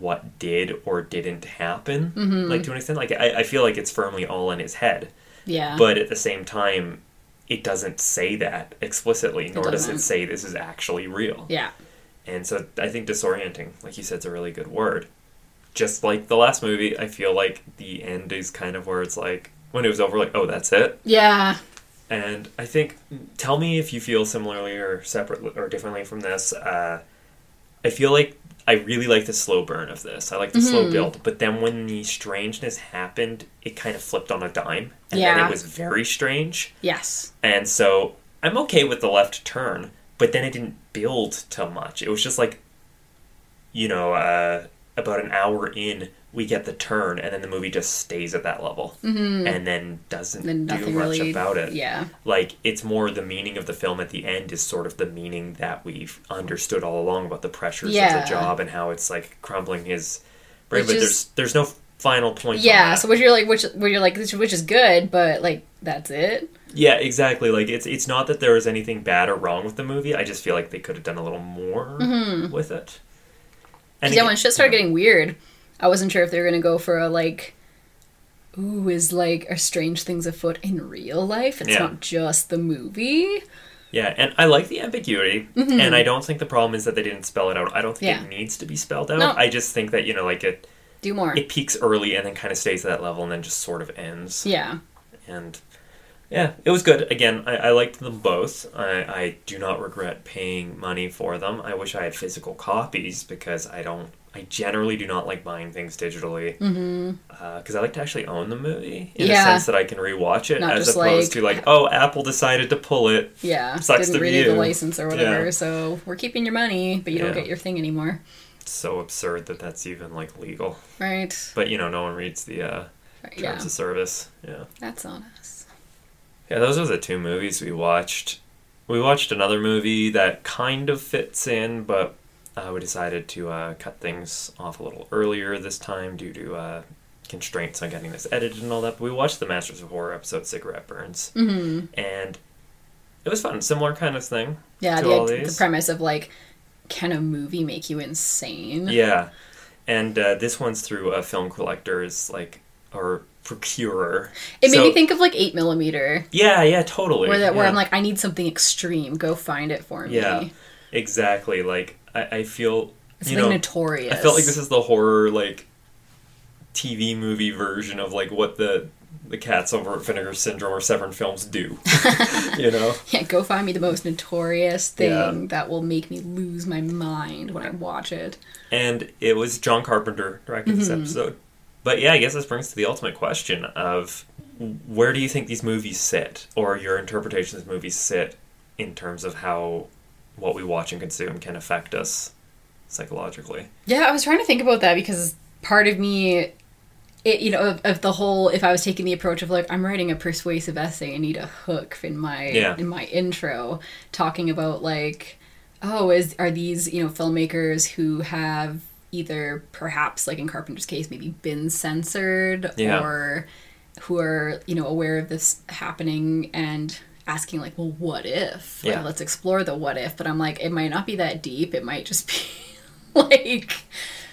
what did or didn't happen. Mm-hmm. Like to an extent, like I, I feel like it's firmly all in his head Yeah. but at the same time it doesn't say that explicitly nor does it say this is actually real yeah. And so i think disorienting like you said is a really good word. Just like the last movie i feel like the end is kind of where it's like when it was over like oh that's it. Yeah. and i think tell me if you feel similarly or separately or differently from this. Uh, i feel like i really like the slow burn of this. I like the slow build. But then when the strangeness happened it kind of flipped on a dime. And then it was very strange. Yes. and so I'm okay with the left turn, but then it didn't build to much. It was just like, you know, uh, about an hour in, we get the turn, and then the movie just stays at that level, mm-hmm. and then doesn't Then do much really. about it. Yeah. Like it's more the meaning of the film at the end is sort of the meaning that we've understood all along about the pressures of the job and how it's like crumbling his brain. Which but is- there's there's no final point. Yeah. So what you're like, which where you're like, which, which is good, but like that's it. Yeah, exactly. Like it's it's not that there was anything bad or wrong with the movie. I just feel like they could have done a little more with it. And Mm-hmm. yeah, when shit started getting weird, I wasn't sure if they were gonna go for a like, ooh, is like are strange things afoot in real life? It's Yeah. not just the movie. Yeah, and I like the ambiguity, and I don't think the problem is that they didn't spell it out. I don't think Mm-hmm. Yeah. it needs to be spelled out. No. I just think that you know, like it, Do more. it peaks early and then kind of stays at that level and then just sort of ends. yeah. And yeah, it was good. Again, I, I liked them both. I, I do not regret paying money for them. I wish I had physical copies because I don't. I generally do not like buying things digitally because I like to actually own the movie in Mm-hmm. Yeah. a sense that I can rewatch it Not as opposed like- to like, oh, Apple decided to pull it. Yeah. Sucks Didn't renew the license or whatever, Yeah. so we're keeping your money, but you don't get your thing anymore. It's so absurd that that's even like legal. Right. But you know, no one reads the uh, terms of service. Yeah. That's on us. Yeah, those are the two movies we watched. We watched another movie that kind of fits in, but uh, we decided to uh, cut things off a little earlier this time due to uh, constraints on getting this edited and all that. But we watched the Masters of Horror episode Cigarette Burns, hmm and it was fun. Similar kind of thing. Yeah, the, the premise of like, can a movie make you insane? Yeah, and uh, this one's through a film collector's like or procurer. It made So- me think of like 8 millimeter, Yeah, yeah, totally. where, that, where. I'm like, I need something extreme. Go find it for me. Yeah, exactly. Like I, I feel It's you like know. notorious. I felt like this is the horror like TV movie version of like what the the cats over at Vinegar Syndrome or Severin Films do. you know? Yeah, go find me the most notorious thing Yeah. that will make me lose my mind when I watch it. And it was John Carpenter directed this mm-hmm. episode. But yeah, I guess this brings to the ultimate question of where do you think these movies sit, or your interpretation of movies sit in terms of how what we watch and consume can affect us psychologically? Yeah, I was trying to think about that because part of me, it you know, of, of the whole, if I was taking the approach of like I'm writing a persuasive essay, I need a hook in my Yeah. in my intro, talking about like, oh, is are these you know filmmakers who have either perhaps like in Carpenter's case maybe been censored Yeah. or who are you know aware of this happening and asking like well what if like Yeah. let's explore the what if but i'm like it might not be that deep it might just be like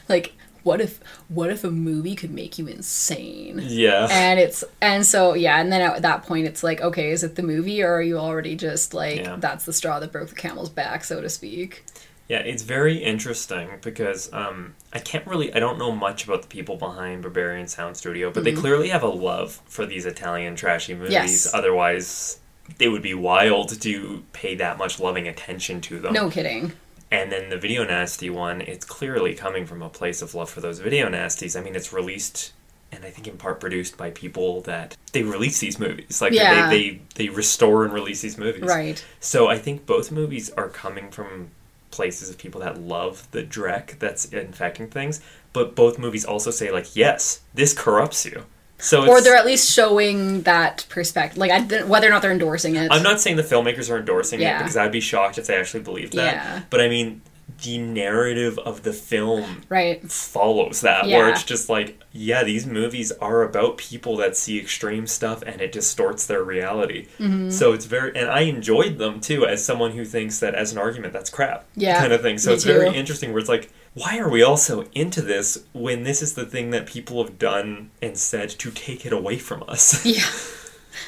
like what if what if a movie could make you insane Yeah. and it's and so yeah and then at that point it's like okay is it the movie or are you already just like Yeah. that's the straw that broke the camel's back so to speak Yeah, it's very interesting because um, I can't really, I don't know much about the people behind Berberian Sound Studio, but they clearly have a love for these Italian trashy movies. Yes. Otherwise, they would be wild to pay that much loving attention to them. no kidding And then the Video Nasty one, it's clearly coming from a place of love for those Video Nasties. I mean, it's released and I think in part produced by people that they release these movies. Like Yeah. they, they they restore and release these movies. right So I think both movies are coming from places of people that love the dreck that's infecting things, but both movies also say like, yes, this corrupts you. So or they're at least showing that perspective like I, whether or not they're endorsing it I'm not saying the filmmakers are endorsing it because I'd be shocked if they actually believed that. Yeah. But I mean, the narrative of the film right. follows that where it's just like yeah these movies are about people that see extreme stuff and it distorts their reality. Mm-hmm. so it's very and i enjoyed them too as someone who thinks that as an argument that's crap Yeah, kind of thing. So it's very interesting where it's like why are we all so into this when this is the thing that people have done and said to take it away from us? Yeah.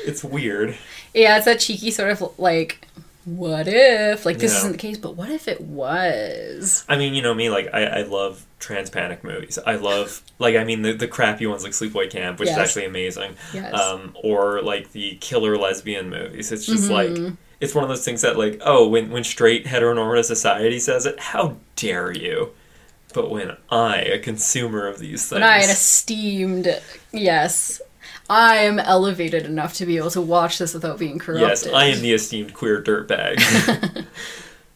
It's weird. Yeah, it's that cheeky sort of like, what if? Like, this Yeah. isn't the case, but what if it was? I mean, you know me, like, I, I love transpanic movies. I love, like, I mean, the, the crappy ones like Sleepaway Camp, which is actually amazing. Yes. Um, or, like, the killer lesbian movies. It's just Mm-hmm. like, it's one of those things that, like, oh, when, when straight heteronormative society says it, how dare you? But when I, a consumer of these things. When I, an esteemed, yes, I am elevated enough to be able to watch this without being corrupted. Yes, I am the esteemed queer dirtbag.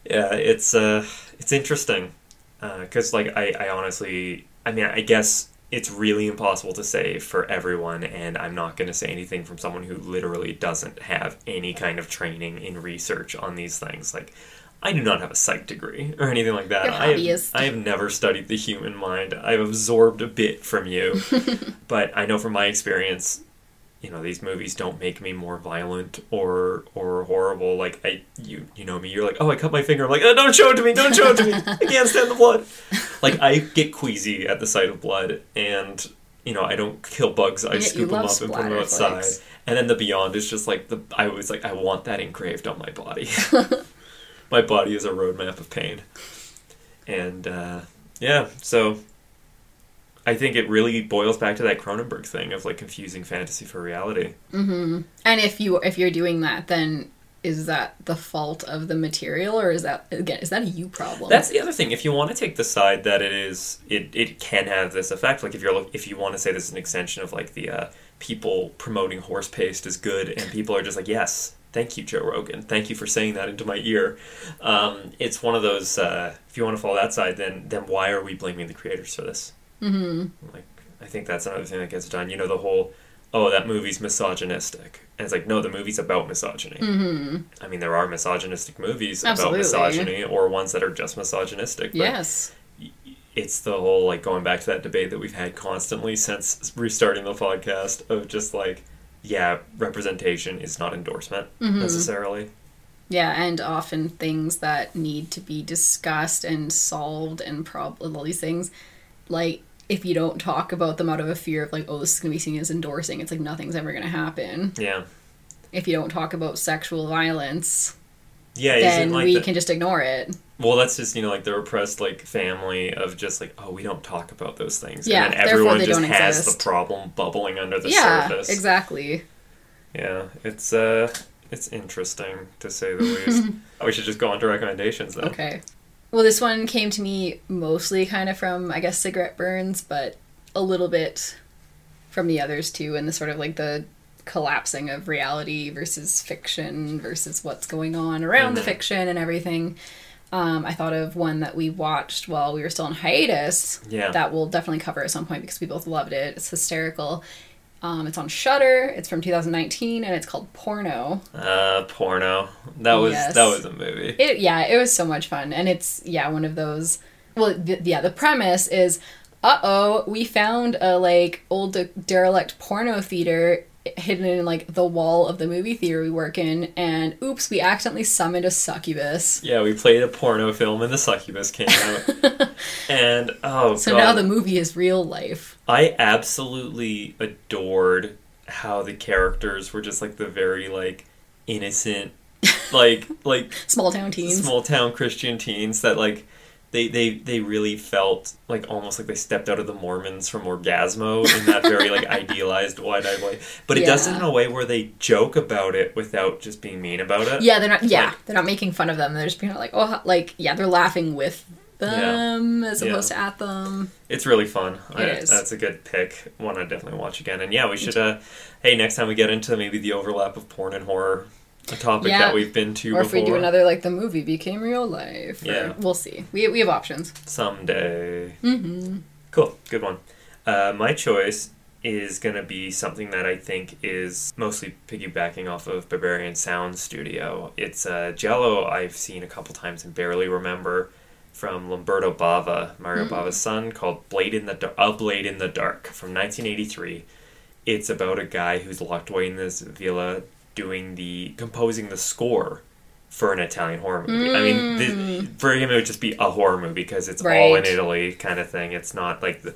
yeah, it's uh, it's interesting because like I, I honestly, I mean, I guess it's really impossible to say for everyone, and I'm not going to say anything from someone who literally doesn't have any kind of training in research on these things. Like, I do not have a psych degree or anything like that. I have. I have never studied the human mind. I've absorbed a bit from you, but I know from my experience you know these movies don't make me more violent or or horrible like i you you know me you're like oh i cut my finger i'm like oh, don't show it to me don't show it to me i can't stand the blood like i get queasy at the sight of blood and you know i don't kill bugs i Yeah, scoop them up and put them outside flicks. and then the beyond is just like the i was like i want that engraved on my body my body is a roadmap of pain and uh yeah so I think it really boils back to that Cronenberg thing of like confusing fantasy for reality. Mm-hmm. And if you if you're doing that, then is that the fault of the material, or is that again is that a you problem? That's the other thing. If you want to take the side that it is, it, it can have this effect. Like if you're if you want to say this is an extension of like the uh, people promoting horse paste is good, and people are just like, yes, thank you, Joe Rogan, thank you for saying that into my ear. Um, it's one of those. Uh, if you want to follow that side, then then why are we blaming the creators for this? Mm-hmm. Like I think that's another thing that gets done. You know, the whole oh that movie's misogynistic, and it's like no, the movie's about misogyny. Mm-hmm. I mean, there are misogynistic movies Absolutely. about misogyny, or ones that are just misogynistic. But yes. it's the whole like going back to that debate that we've had constantly since restarting the podcast of just like yeah representation is not endorsement Mm-hmm. necessarily Yeah, and often things that need to be discussed and solved and prob all these things, like if you don't talk about them out of a fear of like, oh, this is gonna be seen as endorsing, it's like nothing's ever gonna happen. yeah If you don't talk about sexual violence, yeah then like we the- can just ignore it. Well that's just you know like the repressed like family of just like oh we don't talk about those things Yeah, and everyone just has exist. the problem bubbling under the yeah, surface exactly. yeah it's uh it's interesting to say the least we should just go on to recommendations then Okay. Well, this one came to me mostly kind of from, I guess, cigarette burns, but a little bit from the others too, and the sort of like the collapsing of reality versus fiction versus what's going on around the Mhm. fiction and everything. Um, I thought of one that we watched while we were still on hiatus. Yeah. That we'll definitely cover at some point because we both loved it. It's hysterical. Um, it's on Shudder. It's from 2019, and it's called Porno. uh porno that was Yes. that was a movie It yeah, it was so much fun, and it's yeah one of those. Well, th- yeah, the premise is, uh oh, we found a like old de- derelict porno theater hidden in like the wall of the movie theater we work in, and oops, we accidentally summoned a succubus. Yeah, we played a porno film and the succubus came out. and oh So god. now the movie is real life. I absolutely adored how the characters were just like the very like innocent like like Small town teens. small town Christian teens that like they, they they really felt like almost like they stepped out of the Mormons from Orgasmo in that very like idealized wide-eyed way. But it does it in a way where they joke about it without just being mean about it. Yeah, they're not. Yeah, Like- they're not making fun of them. They're just being like, oh, like yeah, they're laughing with them as Yeah. opposed to at them. It's really fun. I, It is. That's a good pick. One I definitely watch again. And yeah, we should. Uh, hey, next time we get into maybe the overlap of porn and horror, a topic Yeah. that we've been to before. Or if we do another like the movie became real life. or- Yeah. we'll see. We we have options. someday. Mm-hmm. Cool, good one. Uh, my choice is going to be something that I think is mostly piggybacking off of Berberian Sound Studio. It's uh, Giallo I've seen a couple times and barely remember from Lamberto Bava, Mario Bava's son, called Blade in the Dar- A Blade in the Dark from 1983. It's about a guy who's locked away in this villa doing the composing the score for an Italian horror movie. I mean, th- for him it would just be a horror movie because it's all in Italy kind of thing. It's not like the,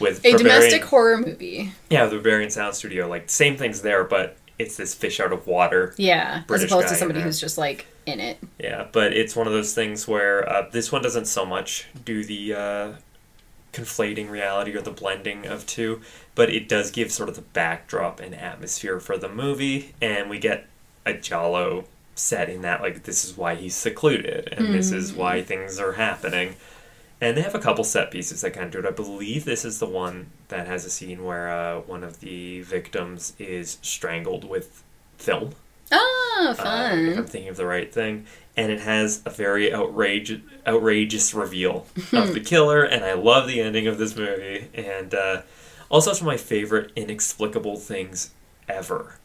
with A Berberian- domestic horror movie. yeah, the Berberian Sound Studio, like same things there, but it's this fish out of water. Yeah, British as opposed to somebody who's just like in it. Yeah, but it's one of those things where uh, this one doesn't so much do the uh, conflating reality or the blending of two, but it does give sort of the backdrop and atmosphere for the movie, and we get a Giallo setting that like this is why he's secluded and this is why things are happening. And they have a couple set pieces that kind of do it. I believe this is the one that has a scene where uh, one of the victims is strangled with film. Oh, Uh, if. I'm thinking of the right thing. And it has a very outrageous, outrageous reveal of the killer, and I love the ending of this movie. And uh, also, it's one of my favorite inexplicable things ever,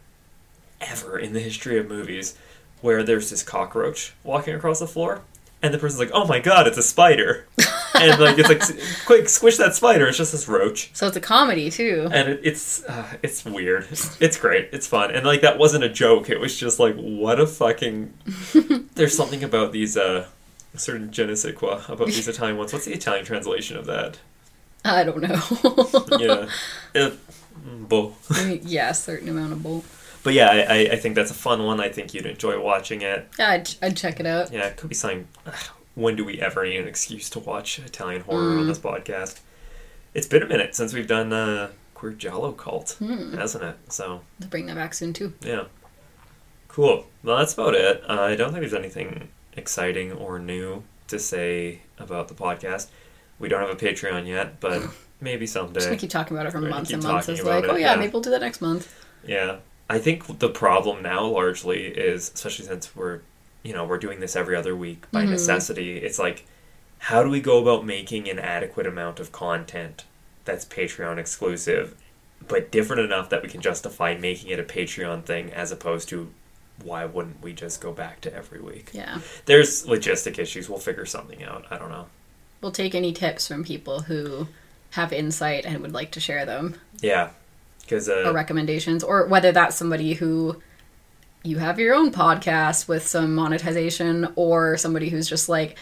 ever in the history of movies, where there's this cockroach walking across the floor, and the person's like, "Oh my god, it's a spider," and like it's like quick squish that spider. It's just this roach. So it's a comedy too. and it, it's uh, it's weird. It's great. It's fun, and like that wasn't a joke. It was just like what a fucking. There's something about these uh, certain je ne sais quoi about these Italian ones. What's the Italian translation of that? I don't know. Yeah, it, mean, yeah, a certain amount of bolt. But yeah, I, I I think that's a fun one. I think you'd enjoy watching it. Yeah, I'd, I'd check it out. Yeah, it could be something. When do we ever need an excuse to watch Italian horror on this podcast? It's been a minute since we've done uh, Queer Giallo Cult, hasn't it? So I'll bring that back soon too. Yeah. Cool. Well, that's about it. Uh, I don't think there's anything exciting or new to say about the podcast. We don't have a Patreon yet, but maybe someday. Just gonna keep talking about it for We're months and months. It's like, it, oh yeah, yeah. maybe we'll do that next month. Yeah. I think the problem now largely is, especially since we're, you know, we're doing this every other week by Mhm. necessity. It's like, how do we go about making an adequate amount of content that's Patreon exclusive, but different enough that we can justify making it a Patreon thing as opposed to why wouldn't we just go back to every week? Yeah, There's logistic issues. We'll figure something out. I don't know. We'll take any tips from people who have insight and would like to share them Yeah. Because, or uh, recommendations, or whether that's somebody who you have your own podcast with some monetization, or somebody who's just like,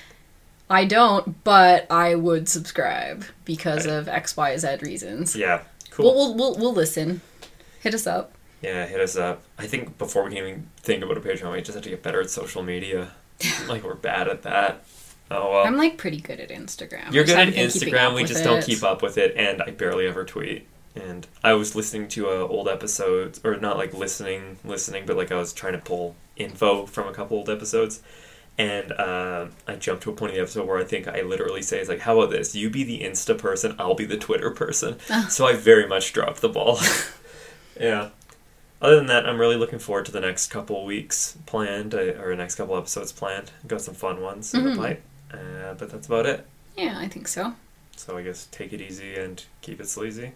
I don't, but I would subscribe because Right. of X, Y, Z reasons. yeah. Cool. We'll, we'll, we'll, we'll listen. Hit us up. Yeah, hit us up. I think before we can even think about a Patreon, we just have to get better at social media. like we're bad at that. Oh well. I'm like pretty good at Instagram. You're good at haven't been keeping up Instagram. We just don't keep up with it, and I barely ever tweet. And I was listening to uh, old episodes, or not like listening, listening, but like I was trying to pull info from a couple old episodes. And uh, I jumped to a point in the episode where I think I literally say, "It's like, how about this? You be the Insta person, I'll be the Twitter person." so I very much dropped the ball. yeah. Other than that, I'm really looking forward to the next couple weeks planned, uh, or next couple episodes planned. Got some fun ones in the Mhm. pipe, uh, but that's about it. Yeah, I think so. So I guess take it easy and keep it sleazy.